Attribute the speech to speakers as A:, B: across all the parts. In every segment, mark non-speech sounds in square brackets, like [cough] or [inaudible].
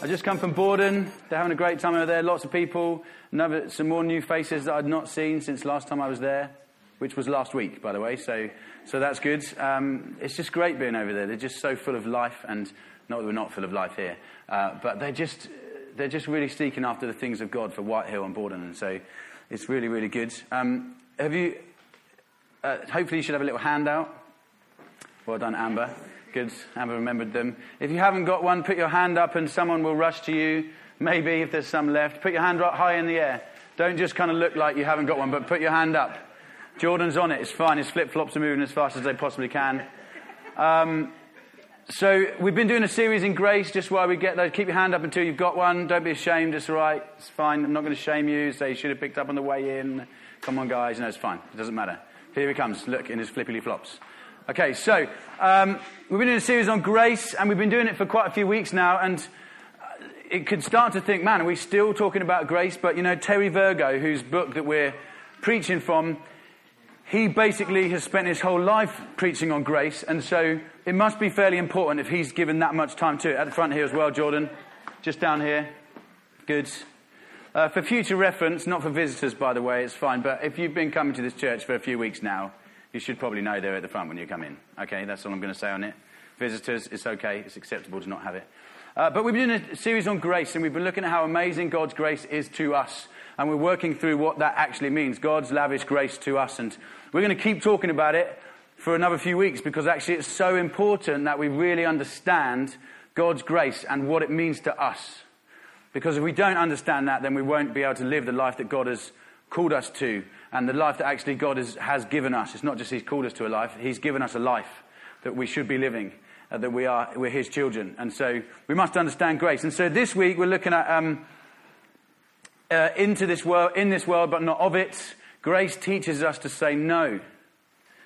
A: I just come from Bordon. They're having a great time over there. Lots of people. Another, some more new faces that I'd not seen since last time I was there, which was last week, by the way. So, so that's good. Um, it's just great being over there. They're just so full of life, and not that we're not full of life here, uh, but they're just they're just really seeking after the things of God for Whitehill and Bordon, and so it's really really good. Um, have you? Uh, hopefully, you should have a little handout. Well done, Amber. Good. Amber remembered them. If you haven't got one, put your hand up and someone will rush to you. Maybe if there's some left. Put your hand right high in the air. Don't just kind of look like you haven't got one, but put your hand up. Jordan's on it. It's fine. His flip flops are moving as fast as they possibly can. Um, so we've been doing a series in grace just while we get those. Keep your hand up until you've got one. Don't be ashamed. It's all right. It's fine. I'm not going to shame you. Say you should have picked up on the way in. Come on, guys. No, it's fine. It doesn't matter. Here he comes. Look in his flippity flops. Okay, so um, we've been doing a series on grace, and we've been doing it for quite a few weeks now, and it could start to think, man, are we still talking about grace? But you know, Terry Virgo, whose book that we're preaching from, he basically has spent his whole life preaching on grace, and so it must be fairly important if he's given that much time to it. At the front here as well, Jordan, just down here. Good. Uh, for future reference, not for visitors, by the way, it's fine, but if you've been coming to this church for a few weeks now, you should probably know they're at the front when you come in. Okay, that's all I'm going to say on it. Visitors, it's okay. It's acceptable to not have it. Uh, but we've been doing a series on grace, and we've been looking at how amazing God's grace is to us. And we're working through what that actually means God's lavish grace to us. And we're going to keep talking about it for another few weeks because actually it's so important that we really understand God's grace and what it means to us. Because if we don't understand that, then we won't be able to live the life that God has called us to and the life that actually God is, has given us. It's not just He's called us to a life, He's given us a life that we should be living, uh, that we are, we're His children. And so we must understand grace. And so this week we're looking at um, uh, into this world, in this world, but not of it. Grace teaches us to say no.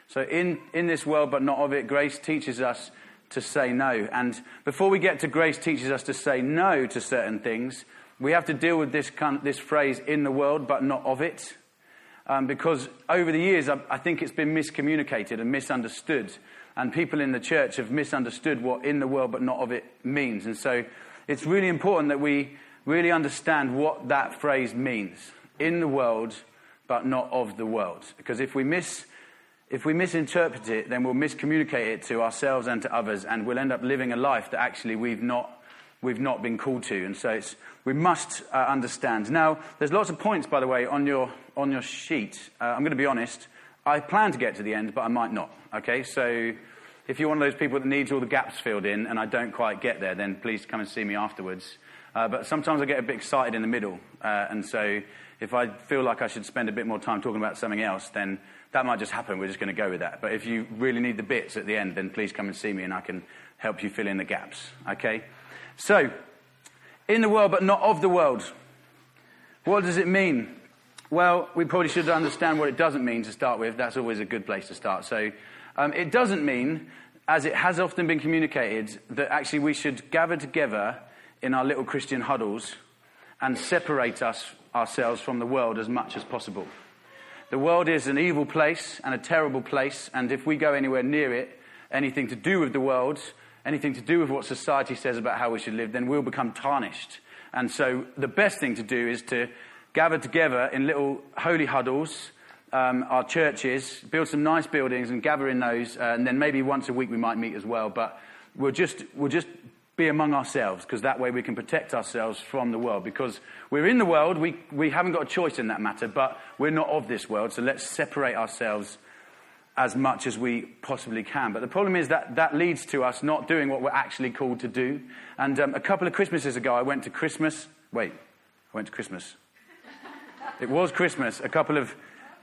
A: So in, in this world, but not of it, grace teaches us to say no. And before we get to grace teaches us to say no to certain things, we have to deal with this, kind, this phrase, in the world, but not of it. Um, because over the years, I, I think it's been miscommunicated and misunderstood. And people in the church have misunderstood what in the world, but not of it means. And so it's really important that we really understand what that phrase means. In the world, but not of the world. Because if we miss if we misinterpret it, then we'll miscommunicate it to ourselves and to others, and we'll end up living a life that actually we've not we've not been called to. And so we must uh, understand. Now, there's lots of points, by the way, on your, on your sheet. Uh, I'm going to be honest. I plan to get to the end, but I might not. Okay, so if you're one of those people that needs all the gaps filled in and I don't quite get there, then please come and see me afterwards. Uh, but sometimes I get a bit excited in the middle. Uh, and so if I feel like I should spend a bit more time talking about something else, then that might just happen. We're just going to go with that. But if you really need the bits at the end, then please come and see me and I can help you fill in the gaps. Okay? So, in the world, but not of the world. What does it mean? Well, we probably should understand what it doesn't mean to start with. That's always a good place to start. So, um, it doesn't mean, as it has often been communicated, that actually we should gather together in our little Christian huddles and separate us ourselves from the world as much as possible. The world is an evil place and a terrible place, and if we go anywhere near it, anything to do with the world, anything to do with what society says about how we should live, then we'll become tarnished. And so the best thing to do is to gather together in little holy huddles, um, our churches, build some nice buildings and gather in those, uh, and then maybe once a week we might meet as well. But we'll just, we'll just be among ourselves because that way we can protect ourselves from the world. Because we're in the world, we, we haven't got a choice in that matter, but we're not of this world, so let's separate ourselves as much as we possibly can. But the problem is that that leads to us not doing what we're actually called to do. And um, a couple of Christmases ago, I went to Christmas. Wait, I went to Christmas. it was Christmas a couple of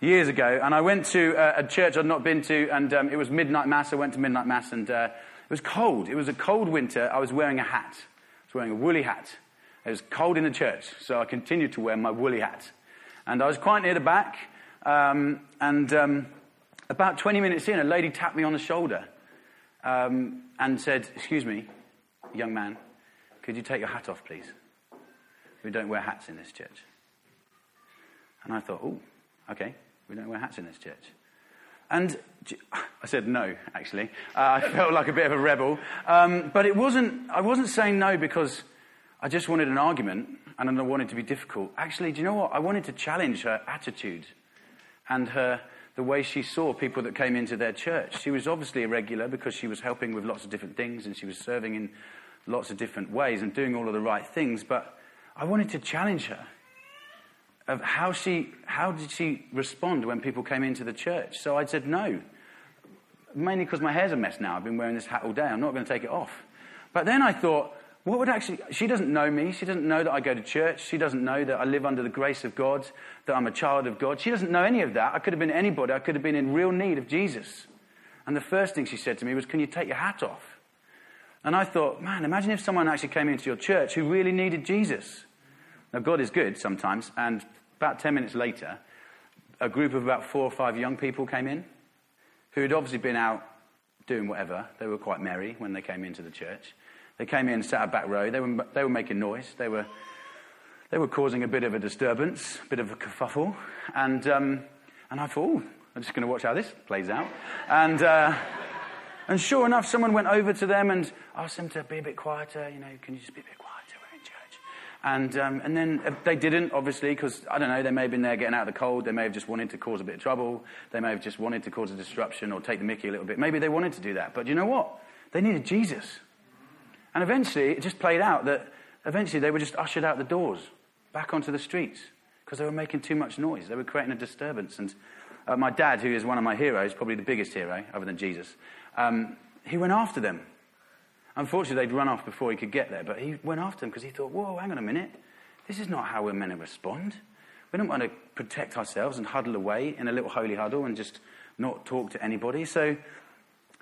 A: years ago, and I went to uh, a church I'd not been to, and um, it was midnight mass. I went to midnight mass, and uh, it was cold. It was a cold winter. I was wearing a hat. I was wearing a woolly hat. It was cold in the church, so I continued to wear my woolly hat. And I was quite near the back, um, and um, about 20 minutes in, a lady tapped me on the shoulder um, and said, Excuse me, young man, could you take your hat off, please? We don't wear hats in this church. And I thought, Oh, okay, we don't wear hats in this church. And I said no, actually. Uh, I [laughs] felt like a bit of a rebel. Um, but it wasn't, I wasn't saying no because I just wanted an argument and I wanted to be difficult. Actually, do you know what? I wanted to challenge her attitude and her, the way she saw people that came into their church. She was obviously irregular because she was helping with lots of different things and she was serving in lots of different ways and doing all of the right things. But I wanted to challenge her of how she, how did she respond when people came into the church. So I said no, mainly because my hair's a mess now. I've been wearing this hat all day. I'm not going to take it off. But then I thought, what would actually, she doesn't know me. She doesn't know that I go to church. She doesn't know that I live under the grace of God, that I'm a child of God. She doesn't know any of that. I could have been anybody. I could have been in real need of Jesus. And the first thing she said to me was, Can you take your hat off? And I thought, man, imagine if someone actually came into your church who really needed Jesus. Now, God is good sometimes. And about 10 minutes later, a group of about four or five young people came in who had obviously been out doing whatever. They were quite merry when they came into the church. They came in, and sat at back row. They were, they were making noise. They were, they were causing a bit of a disturbance, a bit of a kerfuffle. And, um, and I thought, oh, I'm just going to watch how this plays out. And, uh, and sure enough, someone went over to them and asked them to be a bit quieter. You know, can you just be a bit quieter? We're in church. And, um, and then uh, they didn't, obviously, because, I don't know, they may have been there getting out of the cold. They may have just wanted to cause a bit of trouble. They may have just wanted to cause a disruption or take the mickey a little bit. Maybe they wanted to do that. But you know what? They needed Jesus. And eventually, it just played out that eventually they were just ushered out the doors, back onto the streets, because they were making too much noise. They were creating a disturbance. And uh, my dad, who is one of my heroes, probably the biggest hero other than Jesus, um, he went after them. Unfortunately, they'd run off before he could get there, but he went after them because he thought, whoa, hang on a minute. This is not how we're meant to respond. We don't want to protect ourselves and huddle away in a little holy huddle and just not talk to anybody. So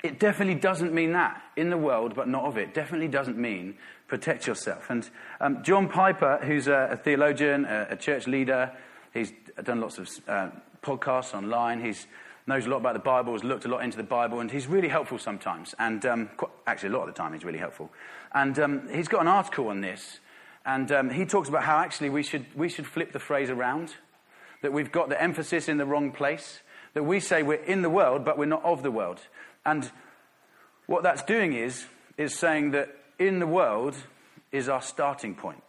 A: it definitely doesn't mean that in the world, but not of it. Definitely doesn't mean protect yourself. And um, John Piper, who's a, a theologian, a, a, church leader, he's done lots of uh, podcasts online. He knows a lot about the Bible, has looked a lot into the Bible, and he's really helpful sometimes. And um, quite, actually, a lot of the time, he's really helpful. And um, he's got an article on this, and um, he talks about how actually we should, we should flip the phrase around, that we've got the emphasis in the wrong place, that we say we're in the world, but we're not of the world. And what that's doing is, is saying that in the world is our starting point.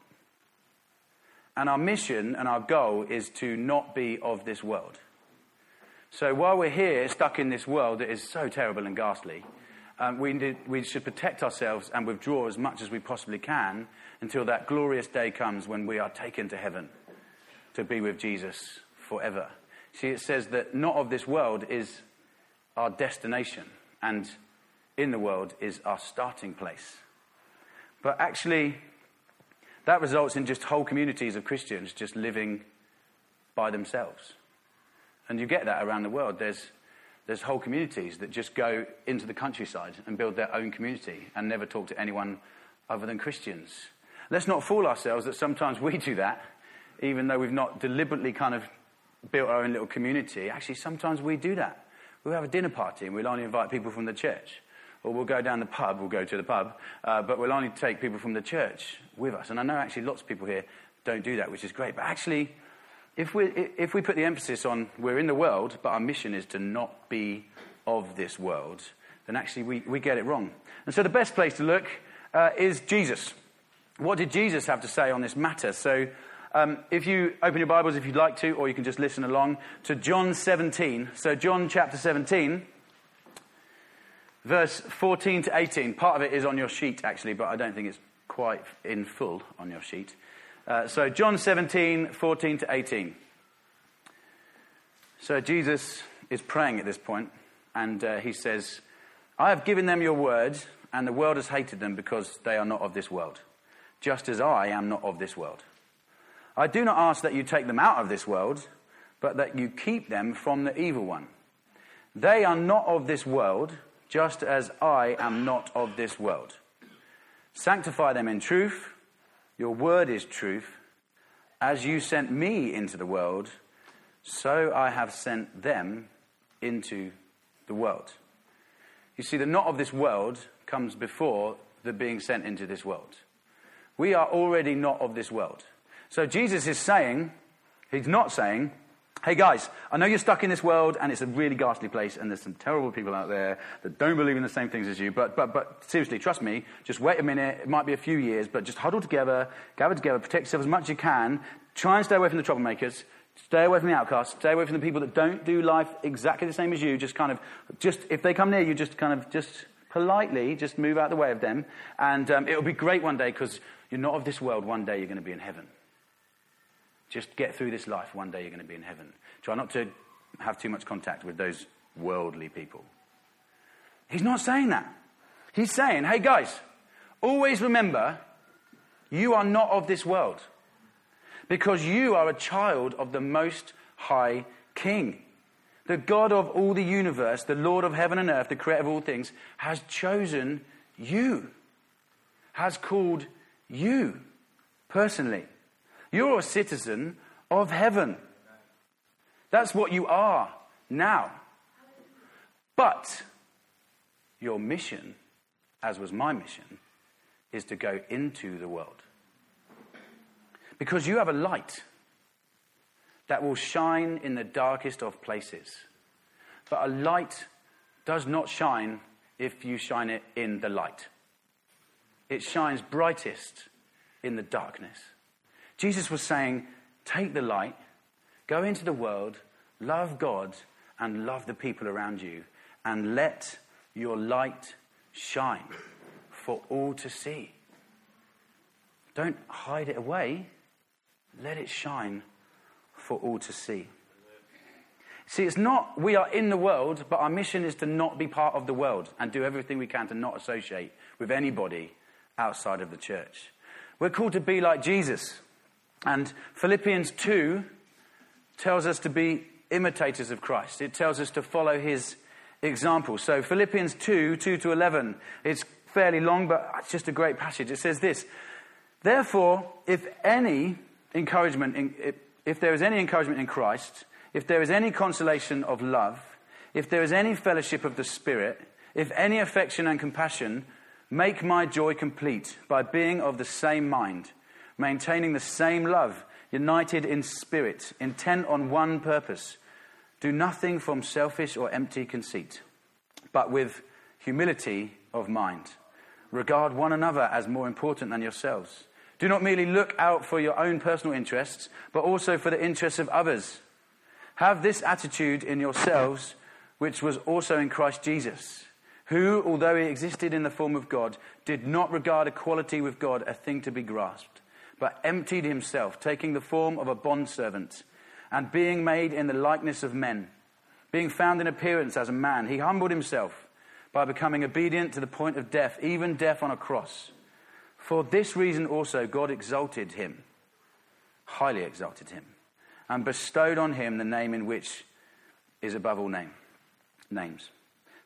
A: And our mission and our goal is to not be of this world. So while we're here, stuck in this world that is so terrible and ghastly, um, we, need, we should protect ourselves and withdraw as much as we possibly can until that glorious day comes when we are taken to heaven to be with Jesus forever. See, it says that not of this world is our destination, and in the world is our starting place. But actually, that results in just whole communities of Christians just living by themselves. And you get that around the world. There's, there's whole communities that just go into the countryside and build their own community and never talk to anyone other than Christians. Let's not fool ourselves that sometimes we do that, even though we've not deliberately kind of built our own little community. Actually, sometimes we do that. We'll have a dinner party and we'll only invite people from the church. Or we'll go down the pub, we'll go to the pub, uh, but we'll only take people from the church with us. And I know actually lots of people here don't do that, which is great. But actually, if we, if we put the emphasis on we're in the world, but our mission is to not be of this world, then actually we, we get it wrong. And so the best place to look uh, is Jesus. What did Jesus have to say on this matter? So um, if you open your Bibles, if you'd like to, or you can just listen along to John 17. So, John chapter 17, verse 14 to 18. Part of it is on your sheet, actually, but I don't think it's quite in full on your sheet. Uh, so, John 17, 14 to 18. So, Jesus is praying at this point, and uh, he says, I have given them your word, and the world has hated them because they are not of this world, just as I am not of this world. I do not ask that you take them out of this world, but that you keep them from the evil one. They are not of this world, just as I am not of this world. Sanctify them in truth. Your word is truth. As you sent me into the world, so I have sent them into the world. You see, the not of this world comes before the being sent into this world. We are already not of this world. So Jesus is saying, he's not saying, Hey guys, I know you're stuck in this world and it's a really ghastly place and there's some terrible people out there that don't believe in the same things as you, but, but, but seriously, trust me, just wait a minute. It might be a few years, but just huddle together, gather together, protect yourself as much as you can. Try and stay away from the troublemakers. Stay away from the outcasts. Stay away from the people that don't do life exactly the same as you. Just kind of, just, if they come near you, just kind of, just politely, just move out the way of them. And um, it'll be great one day because you're not of this world. One day you're going to be in heaven. Just get through this life. One day you're going to be in heaven. Try not to have too much contact with those worldly people. He's not saying that. He's saying, hey guys, always remember you are not of this world because you are a child of the Most High King. The God of all the universe, the Lord of heaven and earth, the creator of all things, has chosen you, has called you personally. You're a citizen of heaven. That's what you are now. But your mission, as was my mission, is to go into the world. Because you have a light that will shine in the darkest of places. But a light does not shine if you shine it in the light, it shines brightest in the darkness. Jesus was saying, Take the light, go into the world, love God, and love the people around you, and let your light shine for all to see. Don't hide it away, let it shine for all to see. See, it's not we are in the world, but our mission is to not be part of the world and do everything we can to not associate with anybody outside of the church. We're called to be like Jesus. And Philippians 2 tells us to be imitators of Christ. It tells us to follow his example. So Philippians 2, 2 to 11, it's fairly long, but it's just a great passage. It says this, Therefore, if any encouragement, in, if there is any encouragement in Christ, if there is any consolation of love, if there is any fellowship of the Spirit, if any affection and compassion, make my joy complete by being of the same mind maintaining the same love, united in spirit, intent on one purpose. Do nothing from selfish or empty conceit, but with humility of mind. Regard one another as more important than yourselves. Do not merely look out for your own personal interests, but also for the interests of others. Have this attitude in yourselves, which was also in Christ Jesus, who, although he existed in the form of God, did not regard equality with God a thing to be grasped but emptied himself, taking the form of a bondservant, and being made in the likeness of men. Being found in appearance as a man, he humbled himself by becoming obedient to the point of death, even death on a cross. For this reason also God exalted him, highly exalted him, and bestowed on him the name in which is above all name, names,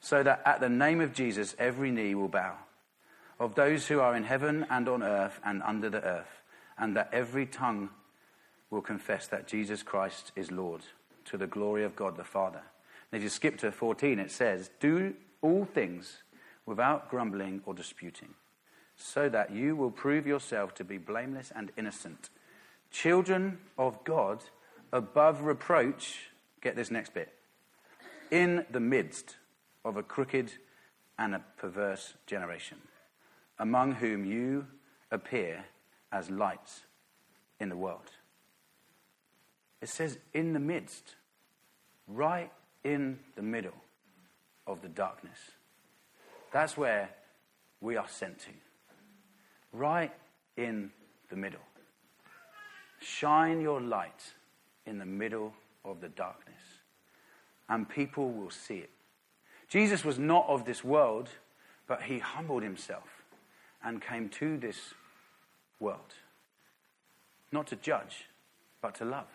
A: so that at the name of Jesus every knee will bow, of those who are in heaven and on earth and under the earth and that every tongue will confess that Jesus Christ is Lord to the glory of God the Father. And if you skip to 14, it says, Do all things without grumbling or disputing, so that you will prove yourself to be blameless and innocent, children of God above reproach. Get this next bit. In the midst of a crooked and a perverse generation, among whom you appear as lights in the world. It says, in the midst, right in the middle of the darkness. That's where we are sent to. Right in the middle. Shine your light in the middle of the darkness, and people will see it. Jesus was not of this world, but he humbled himself and came to this world. Not to judge, but to love.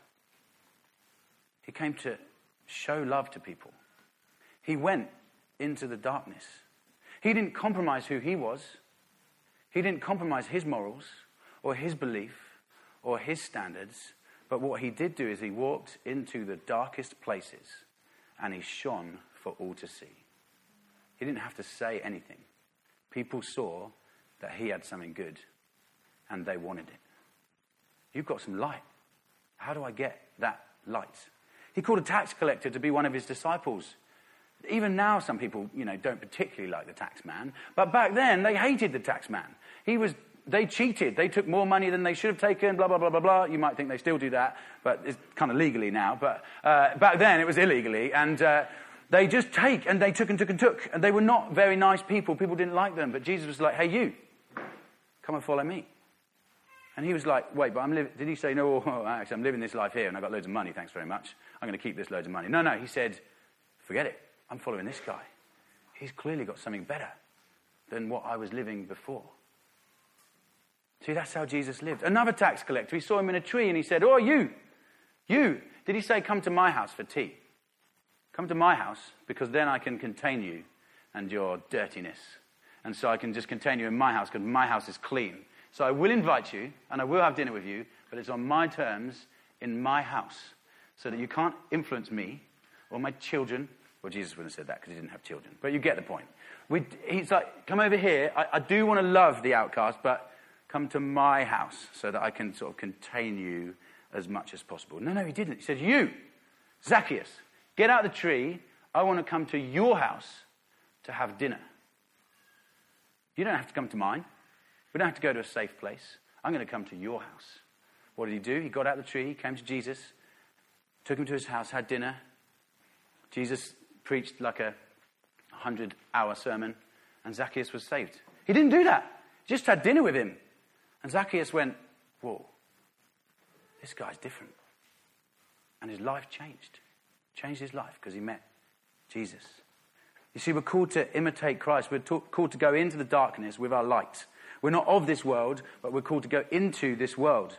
A: He came to show love to people. He went into the darkness. He didn't compromise who he was. He didn't compromise his morals or his belief or his standards. But what he did do is he walked into the darkest places and he shone for all to see. He didn't have to say anything. People saw that he had something good and they wanted it. You've got some light. How do I get that light? He called a tax collector to be one of his disciples. Even now, some people, you know, don't particularly like the tax man. But back then, they hated the tax man. He was, they cheated. They took more money than they should have taken, blah, blah, blah, blah, blah. You might think they still do that, but it's kind of legally now. But uh, back then, it was illegally. And uh, they just take, and they took and took and took. And they were not very nice people. People didn't like them. But Jesus was like, hey, you, come and follow me. And he was like, wait, but I'm living, did he say, no, [laughs] actually, I'm living this life here and I've got loads of money, thanks very much. I'm going to keep this loads of money. No, no, he said, forget it. I'm following this guy. He's clearly got something better than what I was living before. See, that's how Jesus lived. Another tax collector, he saw him in a tree and he said, Oh, you, you. Did he say, Come to my house for tea? Come to my house because then I can contain you and your dirtiness. And so I can just contain you in my house because my house is clean. So I will invite you and I will have dinner with you, but it's on my terms in my house so that you can't influence me or my children. Well, Jesus wouldn't have said that because he didn't have children, but you get the point. We, he's like, come over here. I, I do want to love the outcast, but come to my house so that I can sort of contain you as much as possible. No, no, he didn't. He said, You, Zacchaeus, get out of the tree. I want to come to your house to have dinner. You don't have to come to mine. We don't have to go to a safe place. I'm going to come to your house. What did he do? He got out of the tree, came to Jesus, took him to his house, had dinner. Jesus preached like a 100 hour sermon, and Zacchaeus was saved. He didn't do that. He just had dinner with him. And Zacchaeus went, Whoa, this guy's different. And his life changed. Changed his life because he met Jesus. You see, we're called to imitate Christ. We're called to go into the darkness with our light. We're not of this world, but we're called to go into this world.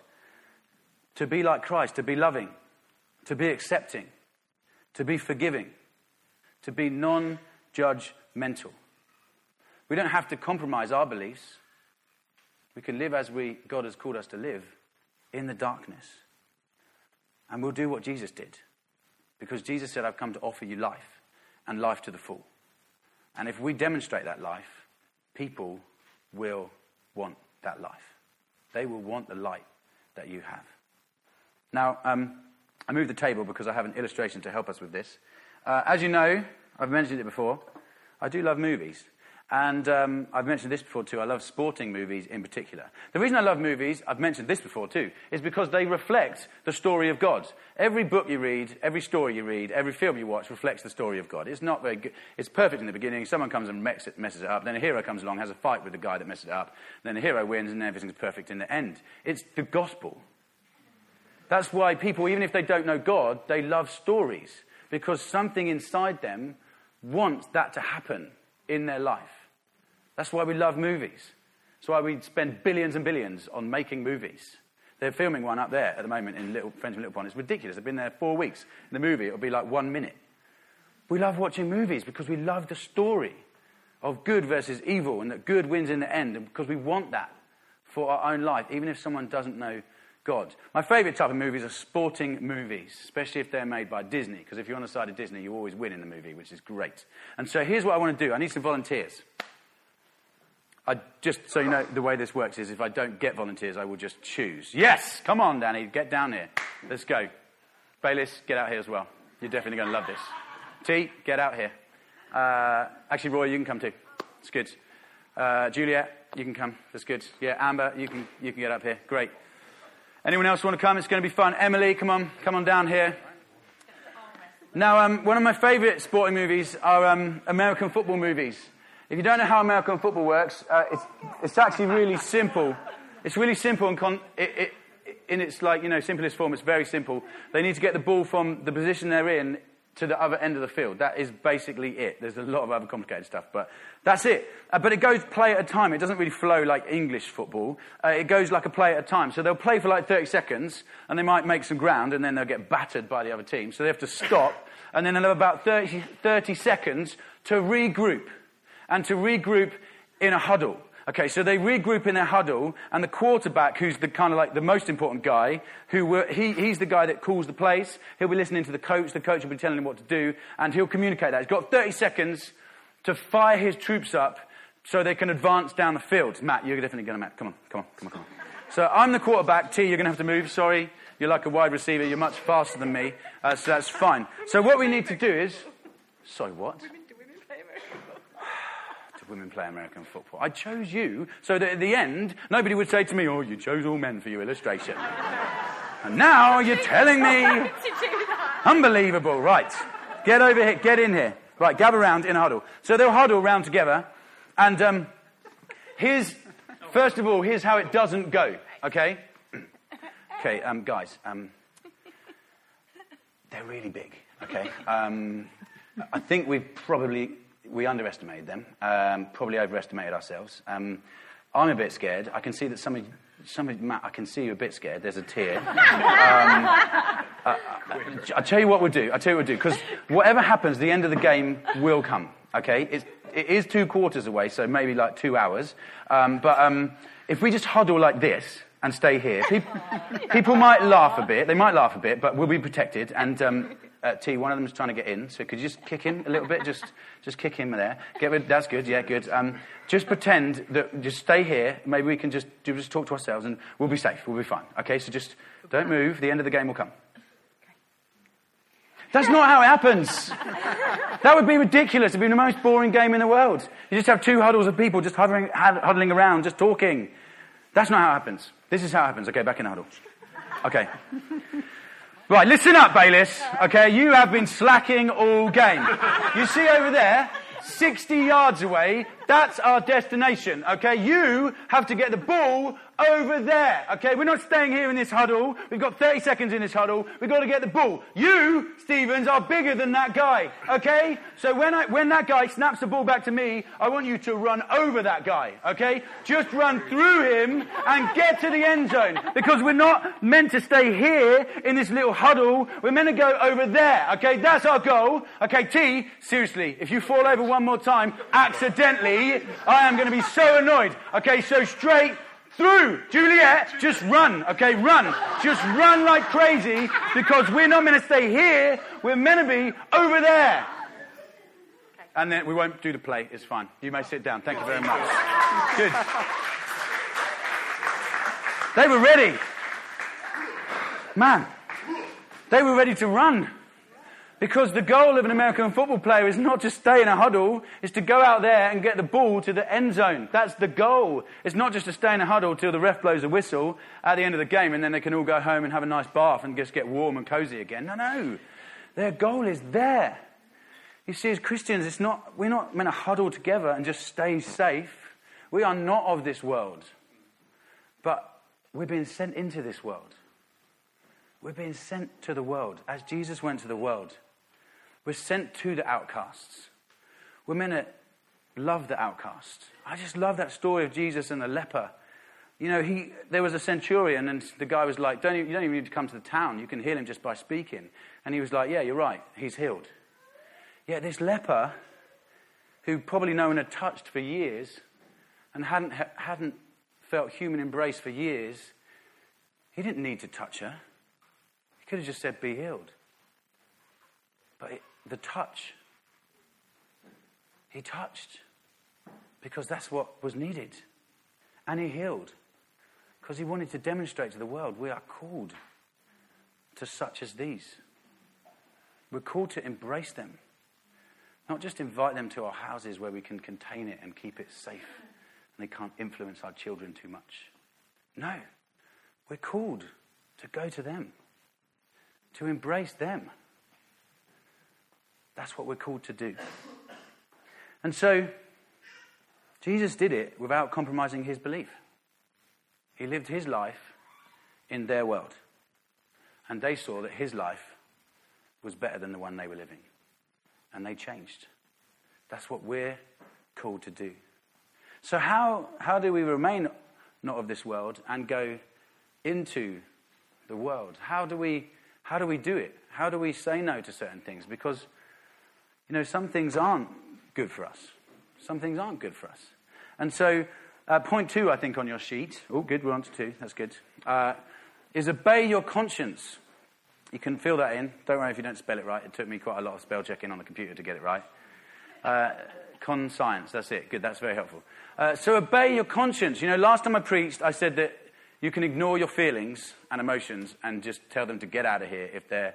A: To be like Christ, to be loving, to be accepting, to be forgiving, to be non judgmental. We don't have to compromise our beliefs. We can live as we, God has called us to live in the darkness. And we'll do what Jesus did. Because Jesus said, I've come to offer you life and life to the full. And if we demonstrate that life, people will want that life. They will want the light that you have. Now, um, I moved the table because I have an illustration to help us with this. Uh, as you know, I've mentioned it before, I do love movies. And um, I've mentioned this before too. I love sporting movies in particular. The reason I love movies, I've mentioned this before too, is because they reflect the story of God. Every book you read, every story you read, every film you watch reflects the story of God. It's not very good. It's perfect in the beginning. Someone comes and messes it up. Then a hero comes along, has a fight with the guy that messes it up. Then the hero wins, and everything's perfect in the end. It's the gospel. That's why people, even if they don't know God, they love stories because something inside them wants that to happen in their life. That's why we love movies. That's why we spend billions and billions on making movies. They're filming one up there at the moment in Little, Friends from Little Pond. It's ridiculous. They've been there four weeks. In the movie, it'll be like one minute. We love watching movies because we love the story of good versus evil and that good wins in the end and because we want that for our own life, even if someone doesn't know God. My favourite type of movies are sporting movies, especially if they're made by Disney, because if you're on the side of Disney, you always win in the movie, which is great. And so here's what I want to do I need some volunteers. I just so you know, the way this works is if I don't get volunteers, I will just choose. Yes, come on, Danny, get down here. Let's go. Baylis, get out here as well. You're definitely going to love this. T, get out here. Uh, actually, Roy, you can come too. It's good. Uh, Juliet, you can come. That's good. Yeah, Amber, you can you can get up here. Great. Anyone else want to come? It's going to be fun. Emily, come on, come on down here. Now, um, one of my favourite sporting movies are um, American football movies. If you don't know how American football works, uh, it's, it's actually really simple. It's really simple and con- it, it, in its like you know simplest form. It's very simple. They need to get the ball from the position they're in to the other end of the field. That is basically it. There's a lot of other complicated stuff, but that's it. Uh, but it goes play at a time. It doesn't really flow like English football. Uh, it goes like a play at a time. So they'll play for like 30 seconds, and they might make some ground, and then they'll get battered by the other team. So they have to stop, and then they'll have about 30, 30 seconds to regroup and to regroup in a huddle. Okay, so they regroup in their huddle, and the quarterback, who's the kind of like the most important guy, who were, he, he's the guy that calls the plays. He'll be listening to the coach. The coach will be telling him what to do, and he'll communicate that. He's got 30 seconds to fire his troops up so they can advance down the field. Matt, you're definitely going to, Matt. Come on, come on, come on, come on. So I'm the quarterback. T, you're going to have to move. Sorry. You're like a wide receiver. You're much faster than me. Uh, so that's fine. So what we need to do is. Sorry, what?
B: Women, do women play American football?
A: Do women play American football? I chose you so that at the end, nobody would say to me, Oh, you chose all men for your illustration. [laughs] and now you're telling me.
B: to do that.
A: Unbelievable. Right. Get over here. Get in here. Right. Gather round in a huddle. So they'll huddle round together. And um, here's, first of all, here's how it doesn't go. Okay? [clears throat] Okay, um, guys. Um, they're really big. Okay? Um, I think we've probably, we underestimated them. Um, probably overestimated ourselves. Um, I'm a bit scared. I can see that some of some of Matt, I can see you're a bit scared. There's a tear. [laughs] I'll tell you what we'll do. I'll tell you what we'll do. Because whatever happens, the end of the game will come. Okay? It's, it is two quarters away, so maybe like two hours. Um, but um, if we just huddle like this and stay here, people, [laughs] people might laugh a bit. They might laugh a bit, but we'll be protected. And um, uh, T, one of them is trying to get in. So could you just kick him a little bit? Just, [laughs] just kick him there. Get rid. That's good. Yeah, good. Um, just pretend that. Just stay here. Maybe we can just just talk to ourselves, and we'll be safe. We'll be fine. Okay. So just don't move. The end of the game will come. That's not how it happens. [laughs] That would be ridiculous. It'd be the most boring game in the world. You just have two huddles of people just hovering, huddling around, just talking. That's not how it happens. This is how it happens. Okay, back in the huddle. Okay. Right, listen up, Bayliss. Okay, you have been slacking all game. You see over there, 60 yards away, that's our destination. Okay, you have to get the ball over there. Okay, we're not staying here in this huddle. We've got 30 seconds in this huddle. We've got to get the ball. You, Stevens, are bigger than that guy. Okay, so when I, when that guy snaps the ball back to me, I want you to run over that guy. Okay, just run through him and get to the end zone because we're not meant to stay here in this little huddle. We're meant to go over there. Okay, that's our goal. Okay, T, seriously, if you fall over one more time accidentally, I am going to be so annoyed. Okay, so straight through. Juliet, just run, okay? Run. Just run like crazy because we're not meant to stay here. We're meant to be over there. And then we won't do the play. It's fine. You may sit down. Thank you very much. Good. They were ready. Man, they were ready to run. Because the goal of an American football player is not to stay in a huddle, it's to go out there and get the ball to the end zone. That's the goal. It's not just to stay in a huddle till the ref blows a whistle at the end of the game and then they can all go home and have a nice bath and just get warm and cozy again. No, no. Their goal is there. You see, as Christians, it's not, we're not meant to huddle together and just stay safe. We are not of this world. But we're being sent into this world. We're being sent to the world as Jesus went to the world. We're sent to the outcasts. We're meant to love the outcasts. I just love that story of Jesus and the leper. You know, he, there was a centurion, and the guy was like, don't you, you don't even need to come to the town. You can heal him just by speaking. And he was like, Yeah, you're right. He's healed. Yet this leper, who probably no one had touched for years and hadn't, hadn't felt human embrace for years, he didn't need to touch her. He could have just said, Be healed. But the touch. He touched because that's what was needed. And he healed because he wanted to demonstrate to the world we are called to such as these. We're called to embrace them, not just invite them to our houses where we can contain it and keep it safe and they can't influence our children too much. No, we're called to go to them, to embrace them. That's what we're called to do. And so, Jesus did it without compromising his belief. He lived his life in their world. And they saw that his life was better than the one they were living. And they changed. That's what we're called to do. So, how, how do we remain not of this world and go into the world? How do we, how do, we do it? How do we say no to certain things? Because you know, some things aren't good for us. Some things aren't good for us. And so, uh, point two, I think, on your sheet, oh, good, we're on to two, that's good, uh, is obey your conscience. You can fill that in. Don't worry if you don't spell it right. It took me quite a lot of spell checking on the computer to get it right. Uh, conscience, that's it. Good, that's very helpful. Uh, so obey your conscience. You know, last time I preached, I said that You can ignore your feelings and emotions and just tell them to get out of here if, they're,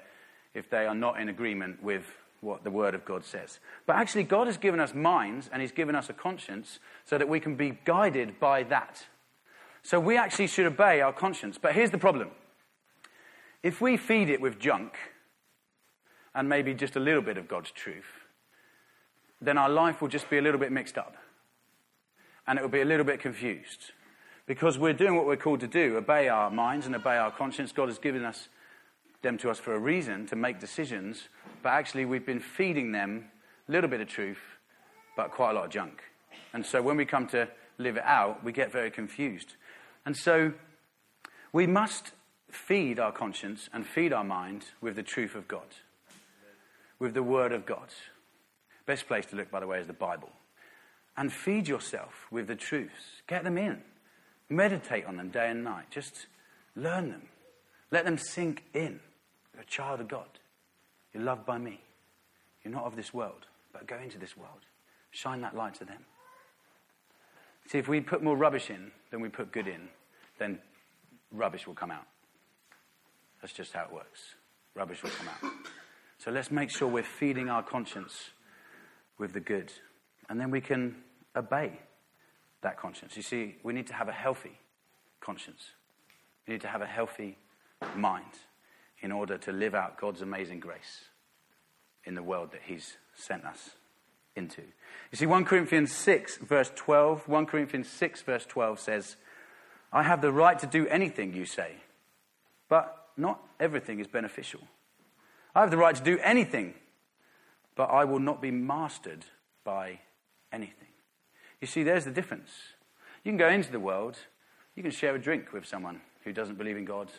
A: if they are not in agreement with what the Word of God says. But actually, God has given us minds and He's given us a conscience so that we can be guided by that. So we actually should obey our conscience. But here's the problem if we feed it with junk and maybe just a little bit of God's truth, then our life will just be a little bit mixed up and it will be a little bit confused because we're doing what we're called to do obey our minds and obey our conscience. God has given us them to us for a reason to make decisions, but actually we've been feeding them a little bit of truth, but quite a lot of junk. And so when we come to live it out, we get very confused. And so we must feed our conscience and feed our mind with the truth of God, with the Word of God. Best place to look, by the way, is the Bible. And feed yourself with the truths. Get them in. Meditate on them day and night. Just learn them. Let them sink in. A child of God. You're loved by me. You're not of this world, but go into this world. Shine that light to them. See, if we put more rubbish in than we put good in, then rubbish will come out. That's just how it works. Rubbish will come out. So let's make sure we're feeding our conscience with the good. And then we can obey that conscience. You see, we need to have a healthy conscience. We need to have a healthy mind in order to live out God's amazing grace in the world that He's sent us into. You see, 1 Corinthians 6, verse 12, 1 Corinthians 6, verse 12 says, I have the right to do anything, you say, but not everything is beneficial. I have the right to do anything, but I will not be mastered by anything. You see, there's the difference. You can go into the world, you can share a drink with someone who doesn't believe in God,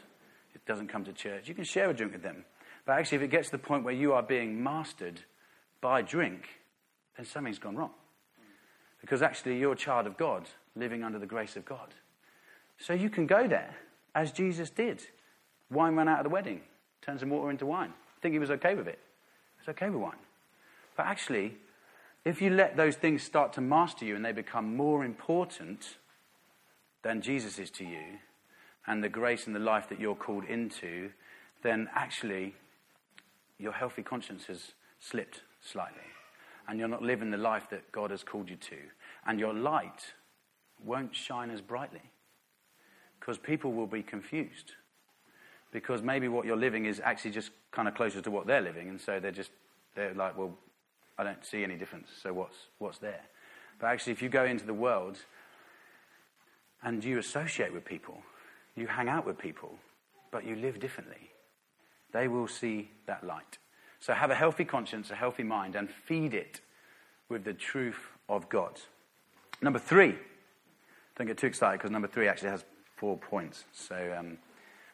A: doesn't come to church. You can share a drink with them. But actually, if it gets to the point where you are being mastered by drink, then something's gone wrong. Because actually, you're a child of God, living under the grace of God. So you can go there, as Jesus did. Wine ran out of the wedding, turned some water into wine. I think he was okay with it. It's okay with wine. But actually, if you let those things start to master you and they become more important than Jesus is to you, and the grace and the life that you're called into, then actually your healthy conscience has slipped slightly. And you're not living the life that God has called you to. And your light won't shine as brightly. Because people will be confused. Because maybe what you're living is actually just kind of closer to what they're living. And so they're just, they're like, well, I don't see any difference. So what's, what's there? But actually, if you go into the world and you associate with people you hang out with people, but you live differently. They will see that light. So have a healthy conscience, a healthy mind, and feed it with the truth of God. Number three, don't get too excited because number three actually has four points. So um,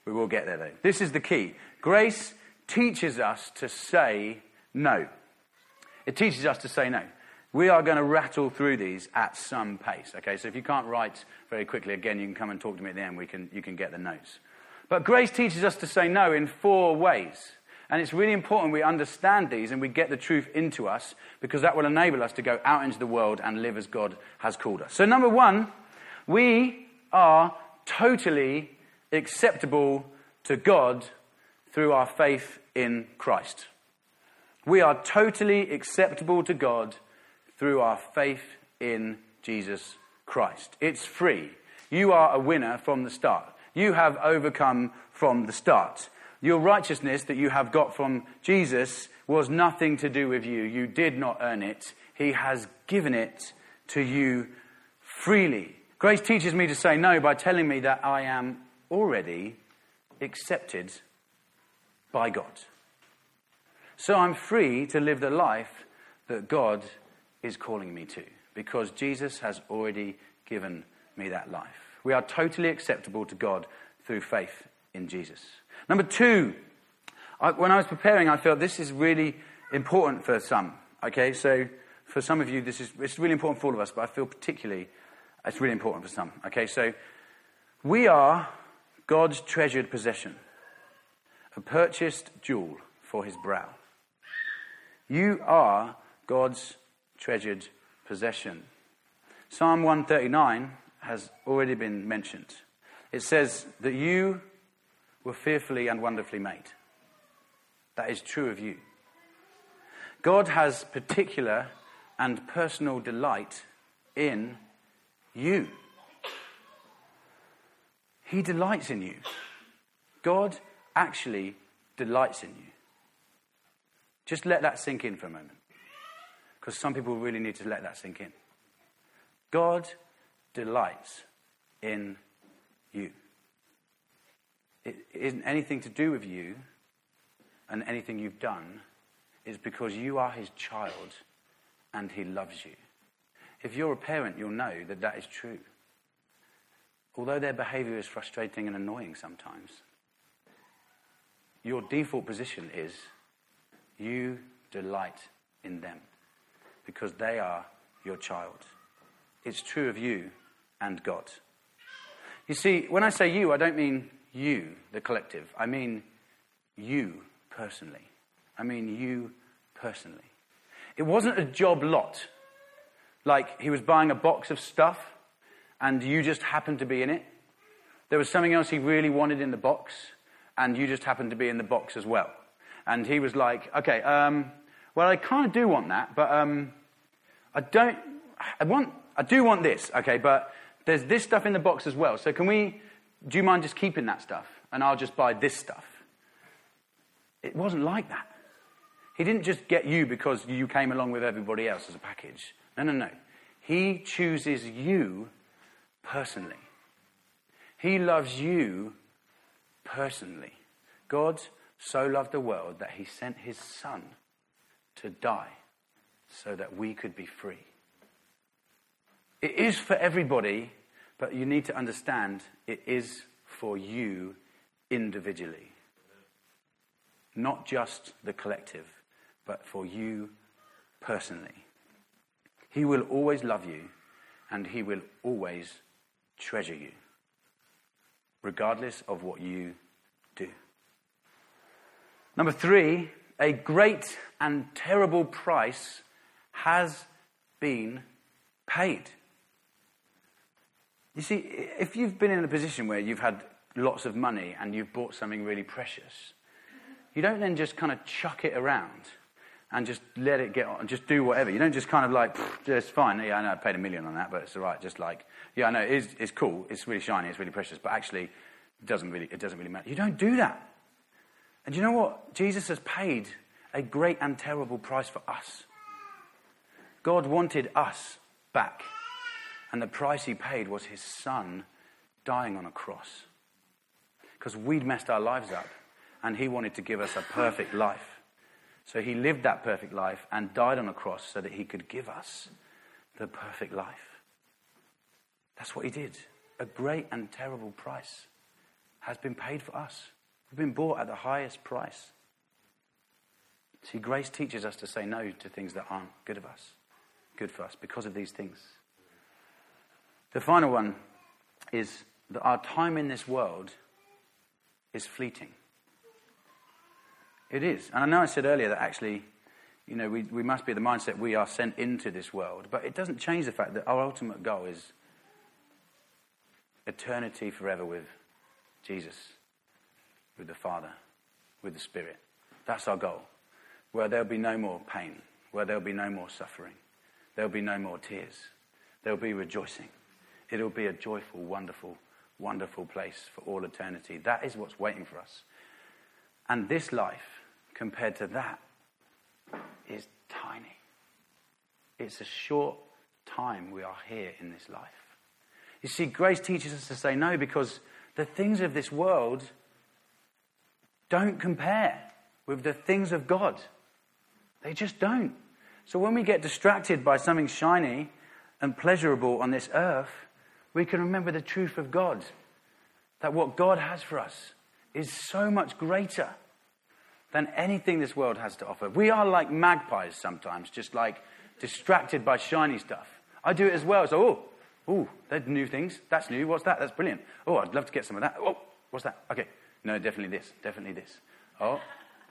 A: we will get there though. This is the key. Grace teaches us to say no. It teaches us to say no. We are going to rattle through these at some pace. Okay, so if you can't write very quickly, again, you can come and talk to me at the end. We can, you can get the notes. But grace teaches us to say no in four ways. And it's really important we understand these and we get the truth into us because that will enable us to go out into the world and live as God has called us. So, number one, we are totally acceptable to God through our faith in Christ. We are totally acceptable to God through our faith in Jesus Christ. It's free. You are a winner from the start. You have overcome from the start. Your righteousness that you have got from Jesus was nothing to do with you. You did not earn it. He has given it to you freely. Grace teaches me to say no by telling me that I am already accepted by God. So I'm free to live the life that God is calling me to because Jesus has already given me that life. We are totally acceptable to God through faith in Jesus. Number two, I, when I was preparing, I felt this is really important for some. Okay, so for some of you, this is it's really important for all of us, but I feel particularly it's really important for some. Okay, so we are God's treasured possession, a purchased jewel for his brow. You are God's treasured possession. Psalm 139 has already been mentioned. It says that you were fearfully and wonderfully made. That is true of you. God has particular and personal delight in you. He delights in you. God actually delights in you. Just let that sink in for a moment. Because some people really need to let that sink in. God delights in you. It isn't anything to do with you and anything you've done. It's because you are his child and he loves you. If you're a parent, you'll know that that is true. Although their behavior is frustrating and annoying sometimes, your default position is you delight in them because they are your child. It's true of you and God. You see, when I say you, I don't mean you, the collective. I mean you personally. I mean you personally. It wasn't a job lot. Like he was buying a box of stuff and you just happened to be in it. There was something else he really wanted in the box and you just happened to be in the box as well. And he was like, okay, um, well, I kind of do want that, but um, I don't, I want, I do want this, okay, but there's this stuff in the box as well. So can we, do you mind just keeping that stuff? And I'll just buy this stuff. It wasn't like that. He didn't just get you because you came along with everybody else as a package. No, no, no. He chooses you personally. He loves you personally. God so loved the world that he sent his son to die so that we could be free. It is for everybody, but you need to understand it is for you individually. Not just the collective, but for you personally. He will always love you and he will always treasure you, regardless of what you do. Number three, a great and terrible price has been paid. You see, if you've been in a position where you've had lots of money and you've bought something really precious, you don't then just kind of chuck it around and just let it get on, just do whatever. You don't just kind of like, it's fine. Yeah, I know I paid a million on that, but it's all right. Just like, yeah, I know it is, it's cool. It's really shiny. It's really precious. But actually, it doesn't really, it doesn't really matter. You don't do that. And you know what? Jesus has paid a great and terrible price for us. God wanted us back. And the price he paid was his son dying on a cross. Because we'd messed our lives up. And he wanted to give us a perfect life. So he lived that perfect life and died on a cross so that he could give us the perfect life. That's what he did. A great and terrible price has been paid for us. We've been bought at the highest price. See, grace teaches us to say no to things that aren't good of us, good for us, because of these things. The final one is that our time in this world is fleeting. It is. And I know I said earlier that actually, you know, we, we must be the mindset we are sent into this world, but it doesn't change the fact that our ultimate goal is eternity forever with Jesus, with the Father, with the Spirit. That's our goal. Where there'll be no more pain, where there'll be no more suffering, there'll be no more tears, there'll be rejoicing. It'll be a joyful, wonderful, wonderful place for all eternity. That is what's waiting for us. And this life compared to that is tiny. It's a short time we are here in this life. You see, grace teaches us to say no because the things of this world don't compare with the things of God. They just don't. So when we get distracted by something shiny and pleasurable on this earth, we can remember the truth of God. That what God has for us is so much greater than anything this world has to offer. We are like magpies sometimes, just like distracted by shiny stuff. I do it as well. So, oh, oh, there's new things. That's new. What's that? That's brilliant. Oh, I'd love to get some of that. Oh, what's that? Okay. No, definitely this. Definitely this. Oh,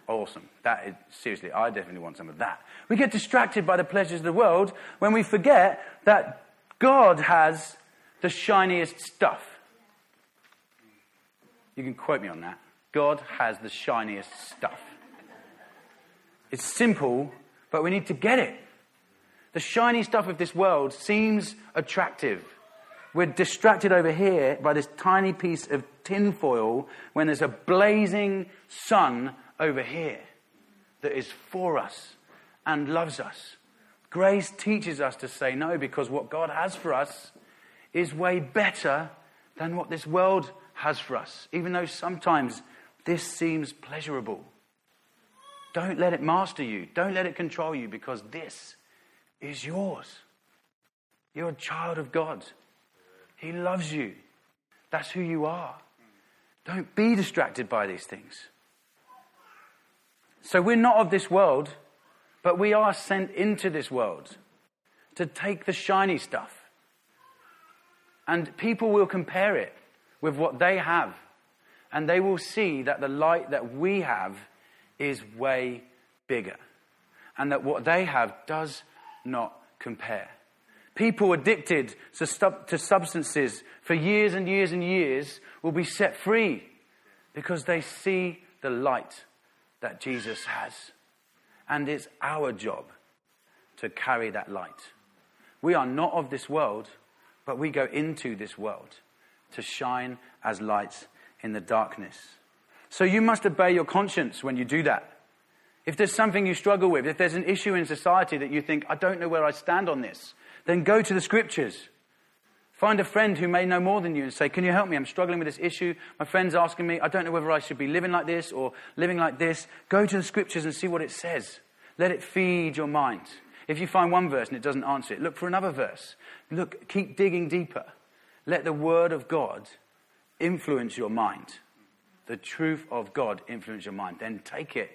A: awesome. That is, seriously, I definitely want some of that. We get distracted by the pleasures of the world when we forget that God has the shiniest stuff. You can quote me on that. God has the shiniest stuff. It's simple, but we need to get it. The shiny stuff of this world seems attractive. We're distracted over here by this tiny piece of tinfoil when there's a blazing sun over here that is for us and loves us. Grace teaches us to say no because what God has for us is way better than what this world has for us, even though sometimes this seems pleasurable. Don't let it master you. Don't let it control you because this is yours. You're a child of God. He loves you. That's who you are. Don't be distracted by these things. So we're not of this world, but we are sent into this world to take the shiny stuff. And people will compare it with what they have. And they will see that the light that we have is way bigger. And that what they have does not compare. People addicted to, to substances for years and years and years will be set free because they see the light that Jesus has. And it's our job to carry that light. We are not of this world, but we go into this world to shine as lights in the darkness. So you must obey your conscience when you do that. If there's something you struggle with, if there's an issue in society that you think, I don't know where I stand on this, then go to the scriptures. Find a friend who may know more than you and say, Can you help me? I'm struggling with this issue. My friend's asking me, I don't know whether I should be living like this or living like this. Go to the scriptures and see what it says. Let it feed your mind. If you find one verse and it doesn't answer it, look for another verse. Look, keep digging deeper. Let the word of God influence your mind. The truth of God influence your mind. Then take it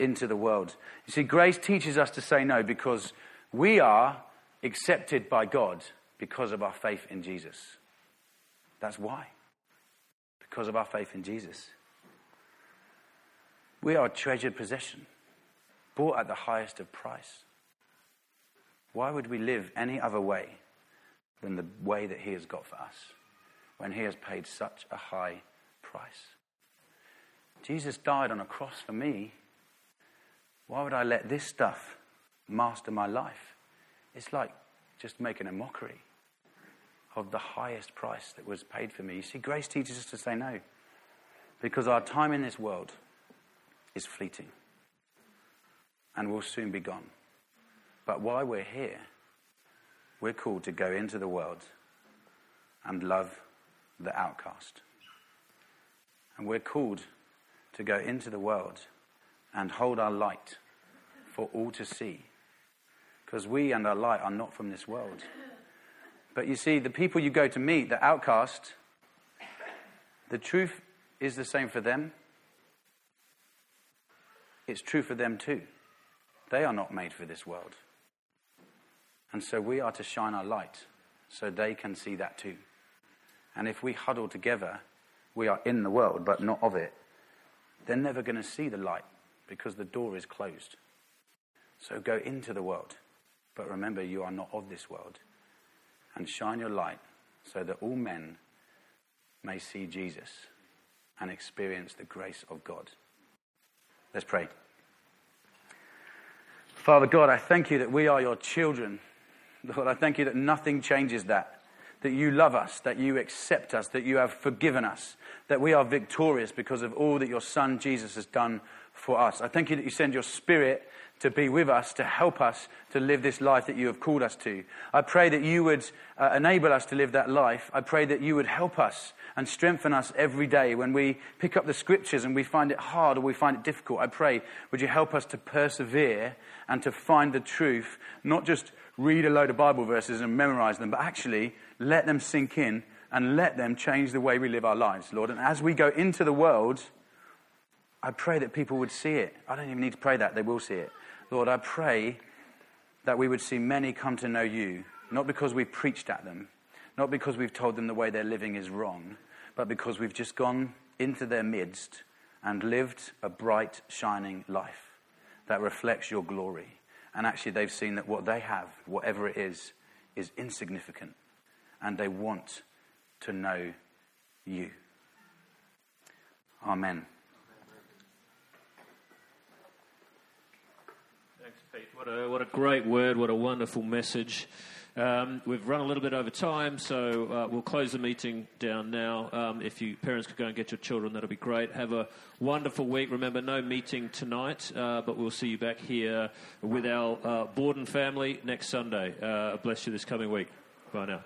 A: into the world. You see, grace teaches us to say no because we are accepted by God because of our faith in Jesus. That's why. Because of our faith in Jesus. We are a treasured possession, bought at the highest of price. Why would we live any other way than the way that He has got for us when He has paid such a high price? Jesus died on a cross for me why would I let this stuff master my life? It's like just making a mockery of the highest price that was paid for me. You see, grace teaches us to say no because our time in this world is fleeting and will soon be gone. But while we're here, we're called to go into the world and love the outcast. And we're called to go into the world and hold our light for all to see. Because we and our light are not from this world. But you see, the people you go to meet, the outcast, the truth is the same for them. It's true for them too. They are not made for this world. And so we are to shine our light so they can see that too. And if we huddle together, we are in the world but not of it, they're never going to see the light because the door is closed. So go into the world, but remember you are not of this world. And shine your light so that all men may see Jesus and experience the grace of God. Let's pray. Father God, I thank you that we are your children. Lord, I thank you that nothing changes that that you love us, that you accept us, that you have forgiven us, that we are victorious because of all that your Son Jesus has done for us. I thank you that you send your Spirit to be with us, to help us to live this life that you have called us to. I pray that you would uh, enable us to live that life. I pray that you would help us and strengthen us every day when we pick up the scriptures and we find it hard or we find it difficult. I pray, would you help us to persevere and to find the truth, not just read a load of Bible verses and memorize them, but actually let them sink in and let them change the way we live our lives, Lord. And as we go into the world, I pray that people would see it. I don't even need to pray that, they will see it. Lord, I pray that we would see many come to know you, not because we've preached at them, not because we've told them the way they're living is wrong, but because we've just gone into their midst and lived a bright, shining life that reflects your glory. And actually, they've seen that what they have, whatever it is, is insignificant. And they want to know you. Amen.
C: Thanks, Pete. What a, what a great word. What a wonderful message. Um, we've run a little bit over time, so uh, we'll close the meeting down now. Um, if you parents could go and get your children, that'll be great. Have a wonderful week. Remember, no meeting tonight, uh, but we'll see you back here with our uh, Bordon family next Sunday. Uh, bless you this coming week. Bye now.